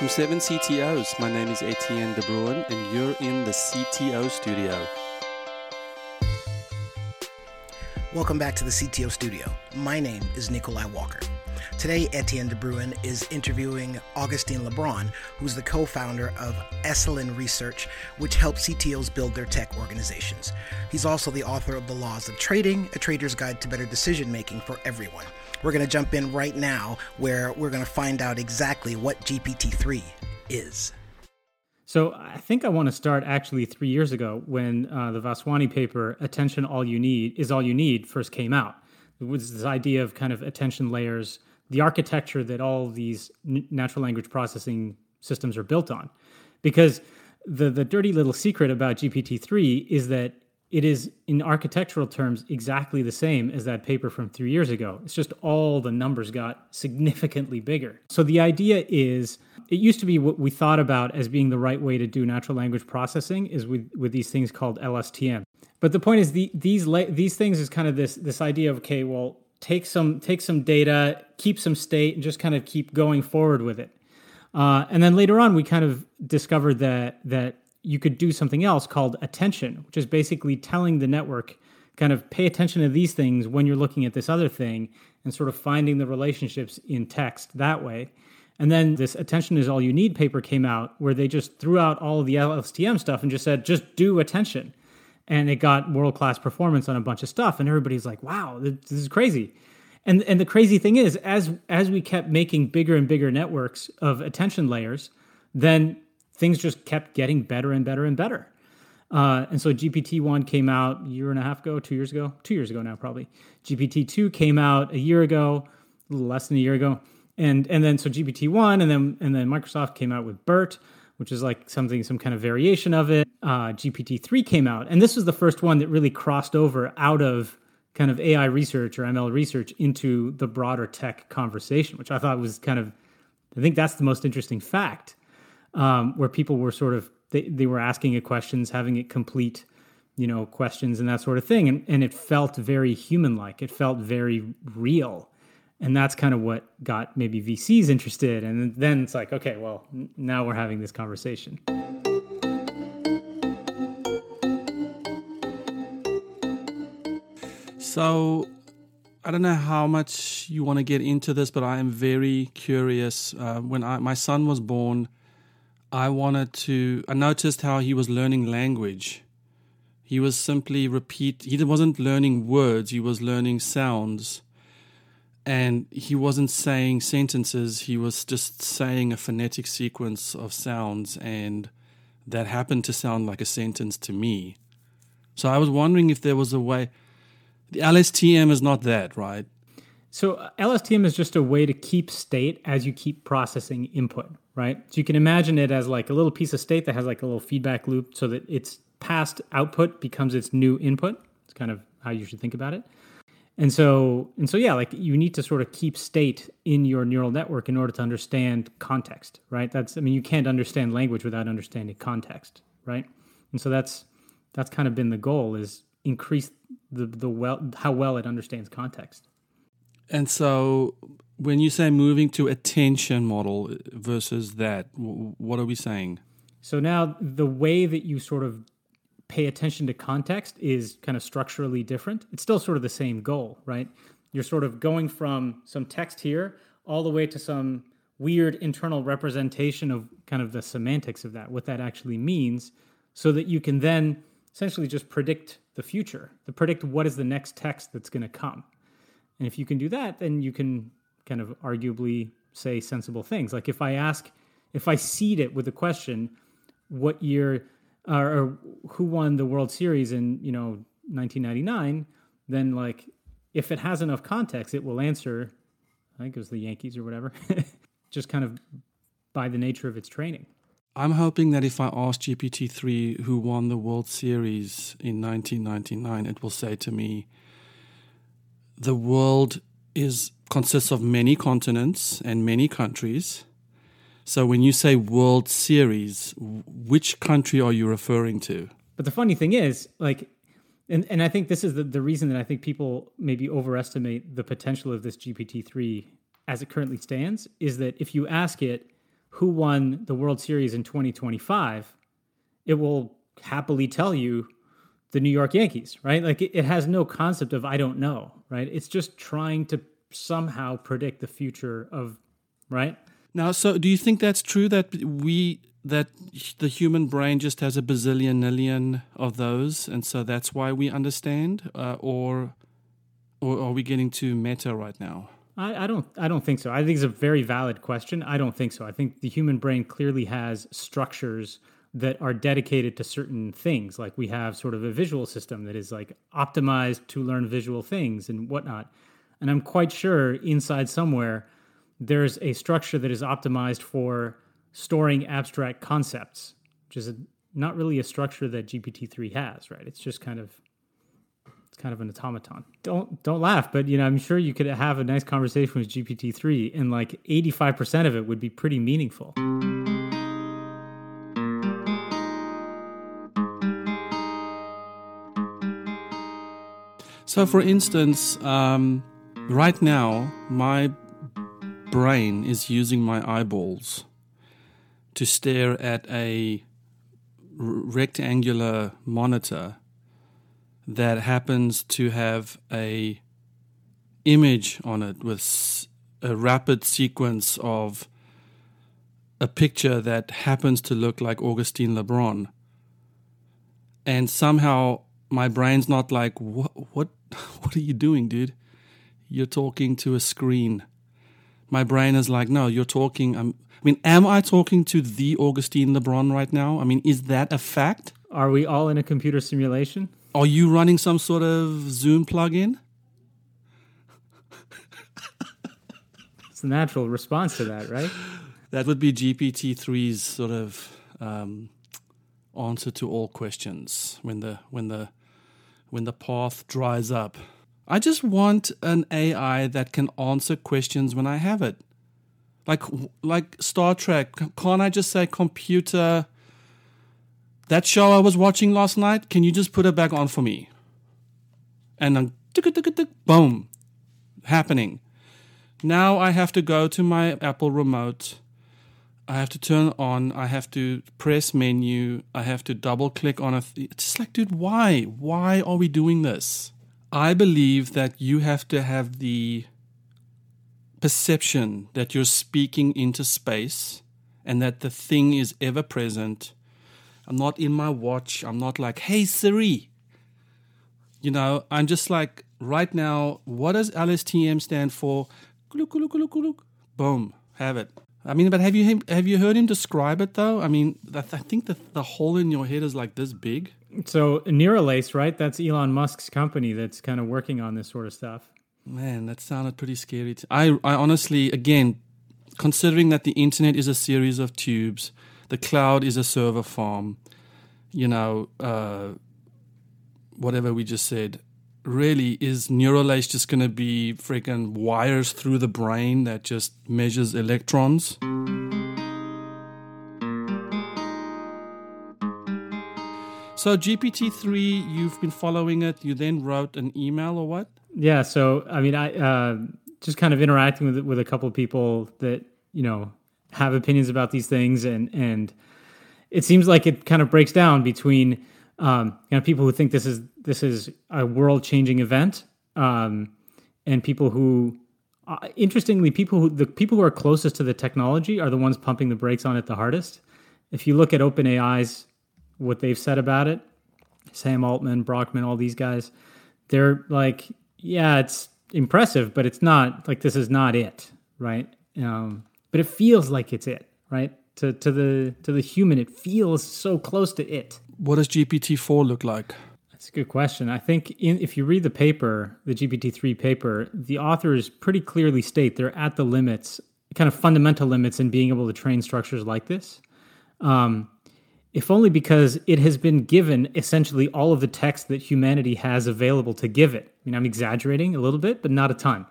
From Seven CTOs, my name is Etienne De Bruin, and you're in the CTO studio. Welcome back to the CTO studio. My name is Nikolai Walker. Today, Etienne De Bruin is interviewing Agustin Lebron, who's the co founder of Essilen Research, which helps CTOs build their tech organizations. He's also the author of The Laws of Trading, a trader's guide to better decision making for everyone. We're going to jump in right now where we're going to find out exactly what GPT 3 is. So I think I want to start actually three years ago when uh, the Vaswani paper, "Attention, All You Need Is All You Need," first came out. It was this idea of kind of attention layers, the architecture that all these natural language processing systems are built on, because the the dirty little secret about GPT three is that it is in architectural terms exactly the same as that paper from three years ago. It's just all the numbers got significantly bigger. So the idea is it used to be what we thought about as being the right way to do natural language processing is with, with these things called LSTM. But the point is the, these these things is kind of this this idea of okay, well, take some take some data, keep some state, and just kind of keep going forward with it. Uh, and then later on, we kind of discovered that that you could do something else called attention, which is basically telling the network kind of pay attention to these things when you're looking at this other thing and sort of finding the relationships in text that way. And then this attention is all you need paper came out where they just threw out all the LSTM stuff and just said, just do attention. And it got world class performance on a bunch of stuff. And everybody's like, wow, this is crazy. And, and the crazy thing is, as, as we kept making bigger and bigger networks of attention layers, then things just kept getting better and better and better. Uh, and so GPT one came out a year and a half ago, two years ago, two years ago now probably. GPT two came out a year ago, a little less than a year ago, and and then so GPT one, and then and then Microsoft came out with BERT, which is like something some kind of variation of it. Uh, GPT three came out, and this was the first one that really crossed over out of kind of AI research or ML research into the broader tech conversation, which I thought was kind of, I think that's the most interesting fact um, where people were sort of they, they were asking it questions, having it complete, you know, questions and that sort of thing, and and it felt very human like. It felt very real, and that's kind of what got maybe VCs interested. And then it's like, okay, well, now we're having this conversation. So I don't know how much you want to get into this, but I am very curious. Uh, when I, my son was born, I wanted to. I noticed how he was learning language. He was simply repeat. He wasn't learning words. He was learning sounds, and he wasn't saying sentences. He was just saying a phonetic sequence of sounds, and that happened to sound like a sentence to me. So I was wondering if there was a way. The LSTM is not that, right? So LSTM is just a way to keep state as you keep processing input, right? So you can imagine it as like a little piece of state that has like a little feedback loop so that its past output becomes its new input. It's kind of how you should think about it. And so and so yeah, like you need to sort of keep state in your neural network in order to understand context, right? That's I mean you can't understand language without understanding context, right? And so that's that's kind of been the goal is increase the the well how well it understands context. And so when you say moving to attention model versus that, what are we saying? So now the way that you sort of pay attention to context is kind of structurally different. It's still sort of the same goal, right? You're sort of going from some text here all the way to some weird internal representation of kind of the semantics of that, what that actually means, so that you can then essentially just predict the future, to predict what is the next text that's going to come. And if you can do that, then you can kind of arguably say sensible things. Like if I ask, if I seed it with a question, what year uh, or who won the World Series in you know 1999, then like if it has enough context, it will answer. I think it was the Yankees or whatever. Just kind of by the nature of its training. I'm hoping that if I ask GPT 3 who won the World Series in 1999, it will say to me, the world is consists of many continents and many countries. So when you say World Series, which country are you referring to? But the funny thing is, like, and, and I think this is the, the reason that I think people maybe overestimate the potential of this GPT 3 as it currently stands is that if you ask it, who won the World Series in 2025, it will happily tell you the New York Yankees, right? Like it, it has no concept of I don't know, right? It's just trying to somehow predict the future of, right? Now, so do you think that's true that we that the human brain just has a bazillion million of those, and so that's why we understand, uh, or or are we getting too meta right now? I, I, don't. I don't think so. I think it's a very valid question. I don't think so. I think the human brain clearly has structures that are dedicated to certain things. Like we have sort of a visual system that is like optimized to learn visual things and whatnot. And I'm quite sure inside somewhere there's a structure that is optimized for storing abstract concepts, which is a, not really a structure that GPT-3 has, right? It's just kind of it's kind of an automaton. Don't don't laugh, but you know, I'm sure you could have a nice conversation with GPT-3 and like 85% of it would be pretty meaningful. So, for instance, um, right now, my brain is using my eyeballs to stare at a rectangular monitor that happens to have a image on it with a rapid sequence of a picture that happens to look like Agustin Lebron. And somehow my brain's not like, what, what, what are you doing, dude? You're talking to a screen. My brain is like, no, you're talking. Um, I mean, am I talking to the Agustin Lebron right now? I mean, is that a fact? Are we all in a computer simulation? Are you running some sort of Zoom plugin? it's the natural response to that, right? That would be GPT 3's sort of um, answer to all questions when the when the when the path dries up. I just want an AI that can answer questions when I have it. Like like Star Trek, can't I just say computer that show I was watching last night, can you just put it back on for me? And then boom, happening. Now I have to go to my Apple remote. I have to turn on. I have to press menu. I have to double click on a. Th- it's just like, dude, why? Why are we doing this? I believe that you have to have the perception that you're speaking into space and that the thing is ever present. I'm not in my watch. I'm not like, hey, Siri. You know, I'm just like, right now, what does LSTM stand for? Boom, have it. I mean, but have you have you heard him describe it though? I mean, I think the the hole in your head is like this big. So Neuralink, right? That's Elon Musk's company that's kind of working on this sort of stuff. Man, that sounded pretty scary. I I honestly, again, considering that the internet is a series of tubes, the cloud is a server farm, you know, uh, whatever we just said really is Neuralink just going to be freaking wires through the brain that just measures electrons? So GPT-3, you've been following it. You then wrote an email or what? Yeah. So I mean, I uh, just kind of interacting with with a couple of people that you know have opinions about these things, and and it seems like it kind of breaks down between um, you know people who think this is this is a world changing event, um, and people who, uh, interestingly, people who the people who are closest to the technology are the ones pumping the brakes on it the hardest. If you look at OpenAI's what they've said about it, Sam Altman, Brockman, all these guys, they're like, yeah, it's impressive, but it's not like this is not it, right? Um, but it feels like it's it, right? To to the to the human, it feels so close to it. What does GPT four look like? That's a good question. I think in, if you read the paper, the GPT-3 paper, the authors pretty clearly state they're at the limits, kind of fundamental limits in being able to train structures like this. Um, if only because it has been given essentially all of the text that humanity has available to give it. I mean, I'm exaggerating a little bit, but not a ton.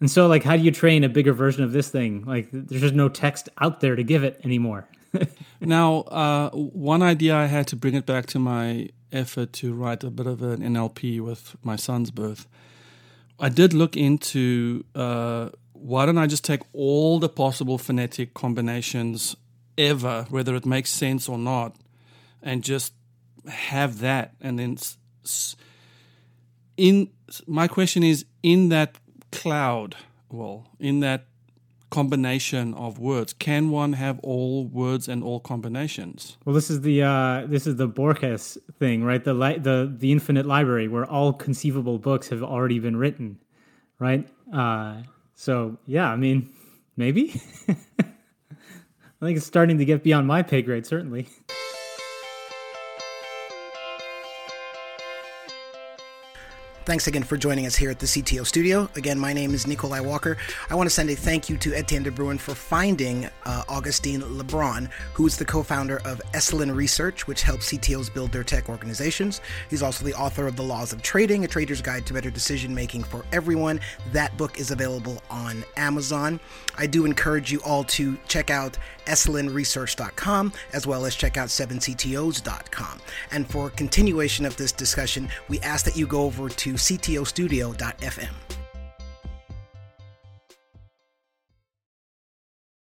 And so, like, how do you train a bigger version of this thing? Like, there's just no text out there to give it anymore. Now, uh, one idea I had to bring it back to my effort to write a bit of an NLP with my son's birth, I did look into uh, why don't I just take all the possible phonetic combinations ever, whether it makes sense or not, and just have that, and then in my question is in that cloud, well, in that combination of words, can one have all words and all combinations? Well, this is the uh, this is the Borges thing, right? The li- the the infinite library where all conceivable books have already been written, right? Uh, so yeah, I mean, maybe. I think it's starting to get beyond my pay grade, certainly. Thanks again for joining us here at the CTO studio. Again, my name is Nikolai Walker. I want to send a thank you to Etienne de Bruin for finding uh, Agustin Lebron, who is the co founder of Essilen Research, which helps CTOs build their tech organizations. He's also the author of The Laws of Trading, a trader's guide to better decision making for everyone. That book is available on Amazon. I do encourage you all to check out essilenresearch.com as well as check out 7ctos.com. And for continuation of this discussion, we ask that you go over to ctostudio.fm.